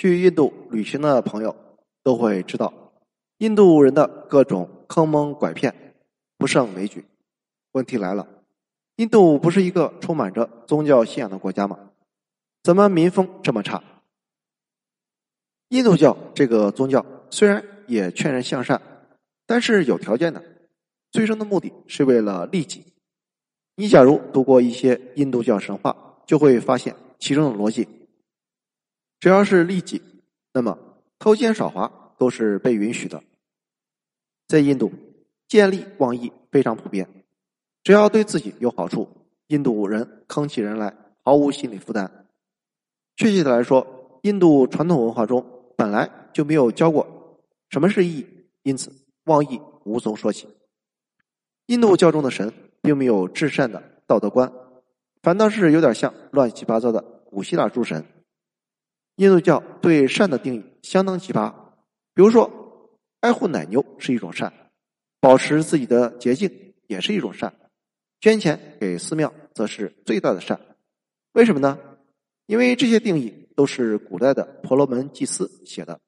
去印度旅行的朋友都会知道，印度人的各种坑蒙拐骗不胜枚举。问题来了，印度不是一个充满着宗教信仰的国家吗？怎么民风这么差？印度教这个宗教虽然也劝人向善，但是有条件的，最终的目的是为了利己。你假如读过一些印度教神话，就会发现其中的逻辑。只要是利己，那么偷奸耍滑都是被允许的。在印度，见利忘义非常普遍，只要对自己有好处，印度人坑起人来毫无心理负担。确切的来说，印度传统文化中本来就没有教过什么是义，因此忘义无从说起。印度教中的神并没有至善的道德观，反倒是有点像乱七八糟的古希腊诸神。印度教对善的定义相当奇葩，比如说，爱护奶牛是一种善，保持自己的洁净也是一种善，捐钱给寺庙则是最大的善。为什么呢？因为这些定义都是古代的婆罗门祭司写的，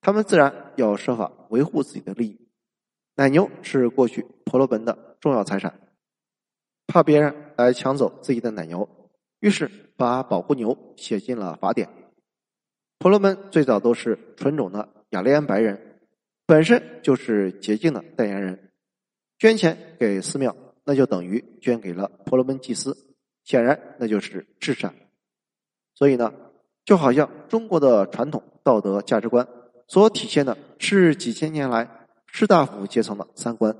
他们自然要设法维护自己的利益。奶牛是过去婆罗门的重要财产，怕别人来抢走自己的奶牛，于是把保护牛写进了法典。婆罗门最早都是纯种的雅利安白人，本身就是洁净的代言人。捐钱给寺庙，那就等于捐给了婆罗门祭司，显然那就是至善。所以呢，就好像中国的传统道德价值观所体现的是几千年来士大夫阶层的三观，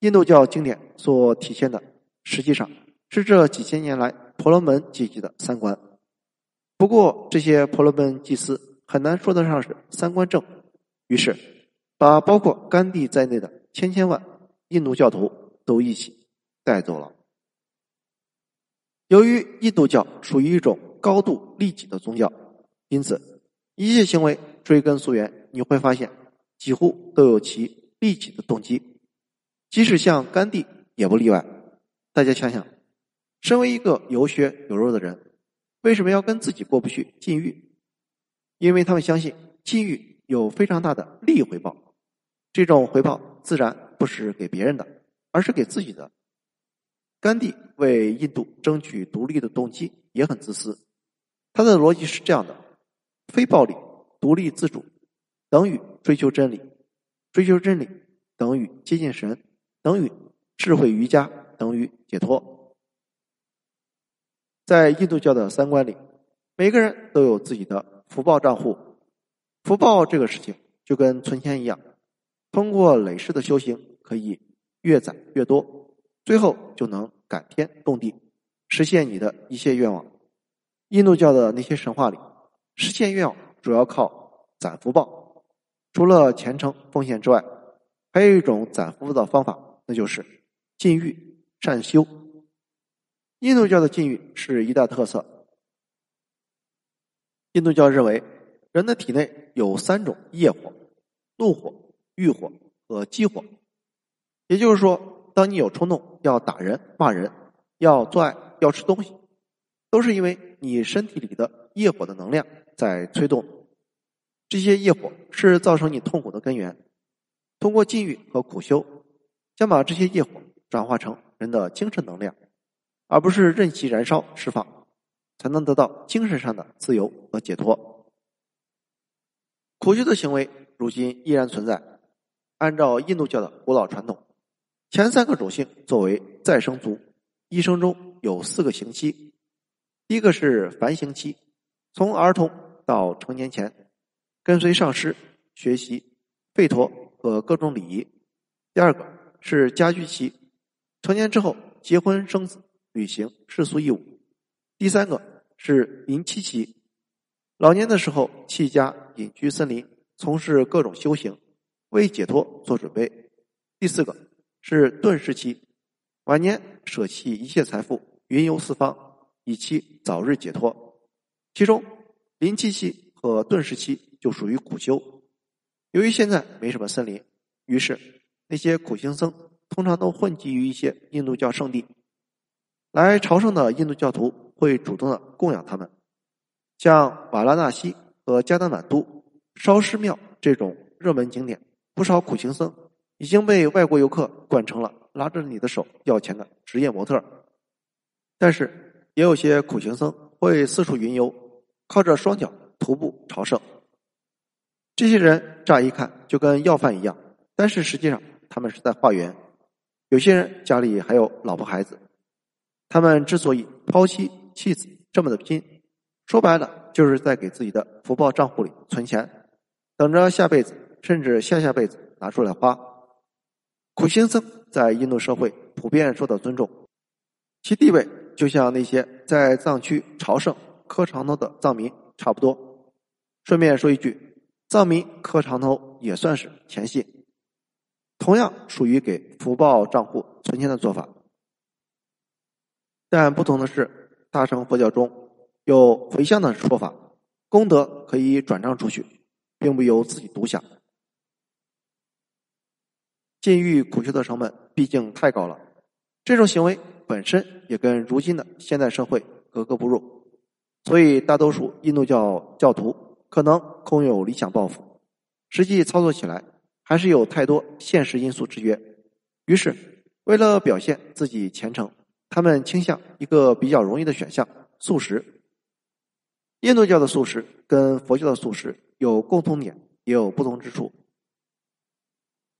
印度教经典所体现的实际上是这几千年来婆罗门阶级的三观。不过，这些婆罗门祭司很难说得上是三观正，于是把包括甘地在内的千千万印度教徒都一起带走了。由于印度教属于一种高度利己的宗教，因此一切行为追根溯源，你会发现几乎都有其利己的动机，即使像甘地也不例外。大家想想，身为一个有血有肉的人。为什么要跟自己过不去禁欲？因为他们相信禁欲有非常大的利益回报，这种回报自然不是给别人的，而是给自己的。甘地为印度争取独立的动机也很自私，他的逻辑是这样的：非暴力、独立自主等于追求真理，追求真理等于接近神，等于智慧瑜伽，等于解脱。在印度教的三观里，每个人都有自己的福报账户。福报这个事情就跟存钱一样，通过累世的修行，可以越攒越多，最后就能感天动地，实现你的一切愿望。印度教的那些神话里，实现愿望主要靠攒福报。除了虔诚奉献之外，还有一种攒福的方法，那就是禁欲善修。印度教的禁欲是一大特色。印度教认为，人的体内有三种业火：怒火、欲火和激火。也就是说，当你有冲动要打人、骂人、要做爱、要吃东西，都是因为你身体里的业火的能量在催动。这些业火是造成你痛苦的根源。通过禁欲和苦修，将把这些业火转化成人的精神能量。而不是任其燃烧释放，才能得到精神上的自由和解脱。苦修的行为如今依然存在。按照印度教的古老传统，前三个种姓作为再生族，一生中有四个刑期。第一个是繁刑期，从儿童到成年前，跟随上师学习吠陀和各种礼仪。第二个是家居期，成年之后结婚生子。履行世俗义务。第三个是临七期，老年的时候弃家隐居森林，从事各种修行，为解脱做准备。第四个是顿时期，晚年舍弃一切财富，云游四方，以期早日解脱。其中临七期和顿时期就属于苦修。由于现在没什么森林，于是那些苦行僧通常都混迹于一些印度教圣地。来朝圣的印度教徒会主动的供养他们，像瓦拉纳西和加德满都、烧尸庙这种热门景点，不少苦行僧已经被外国游客惯成了拉着你的手要钱的职业模特。但是，也有些苦行僧会四处云游，靠着双脚徒步朝圣。这些人乍一看就跟要饭一样，但是实际上他们是在化缘。有些人家里还有老婆孩子，他们之所以抛妻弃子这么的拼，说白了就是在给自己的福报账户里存钱，等着下辈子甚至下下辈子拿出来花。苦行僧在印度社会普遍受到尊重，其地位就像那些在藏区朝圣磕长头的藏民差不多。顺便说一句。藏民磕长头也算是前戏，同样属于给福报账户存钱的做法。但不同的是，大乘佛教中有回向的说法，功德可以转账出去，并不由自己独享。禁欲苦修的成本毕竟太高了，这种行为本身也跟如今的现代社会格格不入，所以大多数印度教教徒。可能空有理想抱负，实际操作起来还是有太多现实因素制约。于是，为了表现自己虔诚，他们倾向一个比较容易的选项——素食。印度教的素食跟佛教的素食有共同点，也有不同之处。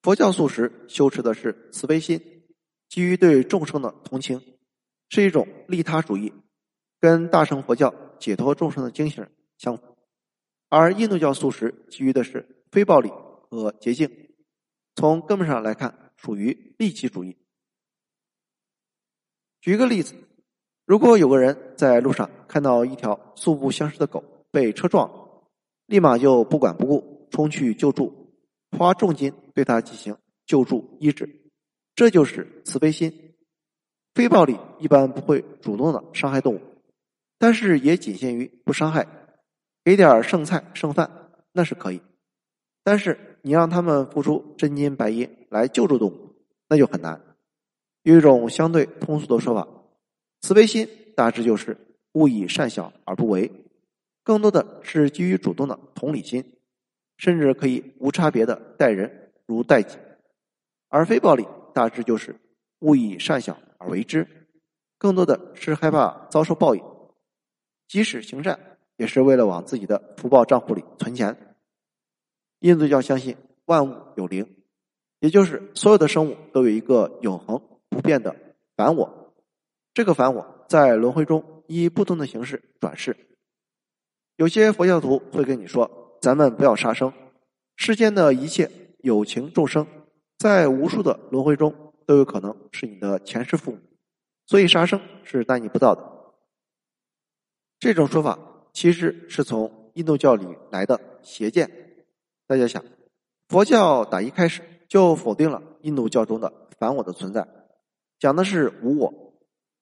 佛教素食修持的是慈悲心，基于对众生的同情，是一种利他主义，跟大乘佛教解脱众生的精神相符。而印度教素食基于的是非暴力和洁净，从根本上来看，属于利己主义。举个例子，如果有个人在路上看到一条素不相识的狗被车撞了，立马就不管不顾冲去救助，花重金对它进行救助医治，这就是慈悲心。非暴力一般不会主动的伤害动物，但是也仅限于不伤害。给点剩菜剩饭那是可以，但是你让他们付出真金白银来救助动物，那就很难。有一种相对通俗的说法，慈悲心大致就是勿以善小而不为，更多的是基于主动的同理心，甚至可以无差别的待人如待己；而非暴力大致就是勿以善小而为之，更多的是害怕遭受报应，即使行善。也是为了往自己的福报账户里存钱。印度教相信万物有灵，也就是所有的生物都有一个永恒不变的凡我。这个凡我在轮回中以不同的形式转世。有些佛教徒会跟你说：“咱们不要杀生，世间的一切有情众生，在无数的轮回中都有可能是你的前世父母，所以杀生是大逆不道的。”这种说法。其实是从印度教里来的邪见。大家想，佛教打一开始就否定了印度教中的凡我的存在，讲的是无我、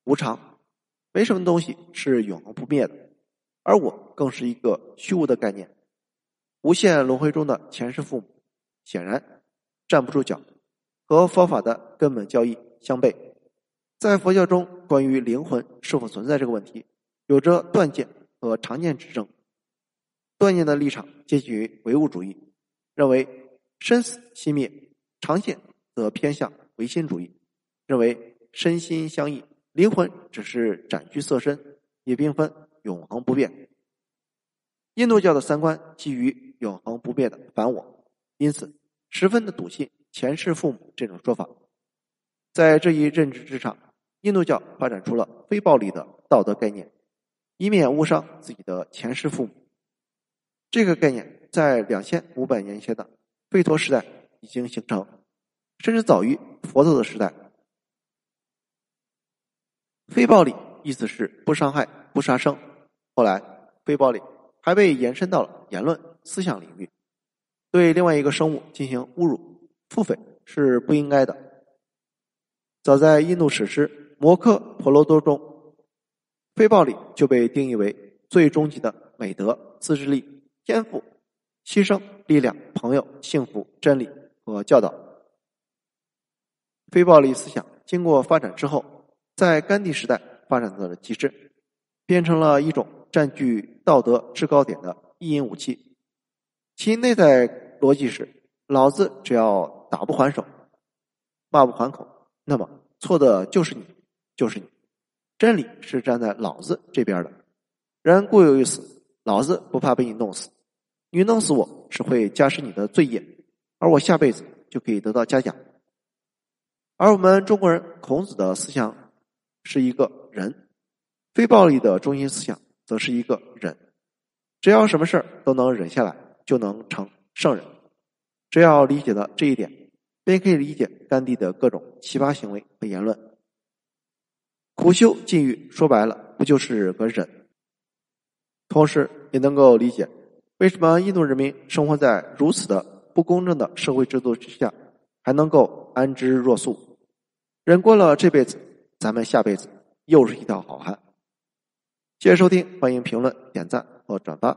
无常，没什么东西是永恒不灭的，而我更是一个虚无的概念。无限轮回中的前世父母，显然站不住脚，和佛法的根本教义相悖。在佛教中，关于灵魂是否存在这个问题，有着断见。和常见之争，断念的立场接近于唯物主义，认为生死熄灭；常见则偏向唯心主义，认为身心相异，灵魂只是暂居色身，也并非永恒不变。印度教的三观基于永恒不变的反我，因此十分的笃信前世父母这种说法。在这一认知之上，印度教发展出了非暴力的道德概念。以免误伤自己的前世父母，这个概念在两千五百年前的吠陀时代已经形成，甚至早于佛陀的时代。非暴力意思是不伤害、不杀生。后来，非暴力还被延伸到了言论、思想领域，对另外一个生物进行侮辱、腹诽是不应该的。早在印度史诗《摩诃婆罗多》中。非暴力就被定义为最终极的美德、自制力、天赋、牺牲、力量、朋友、幸福、真理和教导。非暴力思想经过发展之后，在甘地时代发展到了极致，变成了一种占据道德制高点的意淫武器，其内在逻辑是：老子只要打不还手，骂不还口，那么错的就是你，就是你。真理是站在老子这边的。人固有一死，老子不怕被你弄死。你弄死我是会加深你的罪业，而我下辈子就可以得到嘉奖。而我们中国人孔子的思想是一个人，非暴力的中心思想则是一个忍。只要什么事儿都能忍下来，就能成圣人。只要理解了这一点，便可以理解甘地的各种奇葩行为和言论。苦修禁欲，说白了，不就是个忍？同时也能够理解，为什么印度人民生活在如此的不公正的社会制度之下，还能够安之若素，忍过了这辈子，咱们下辈子又是一条好汉。谢谢收听，欢迎评论、点赞。和转发。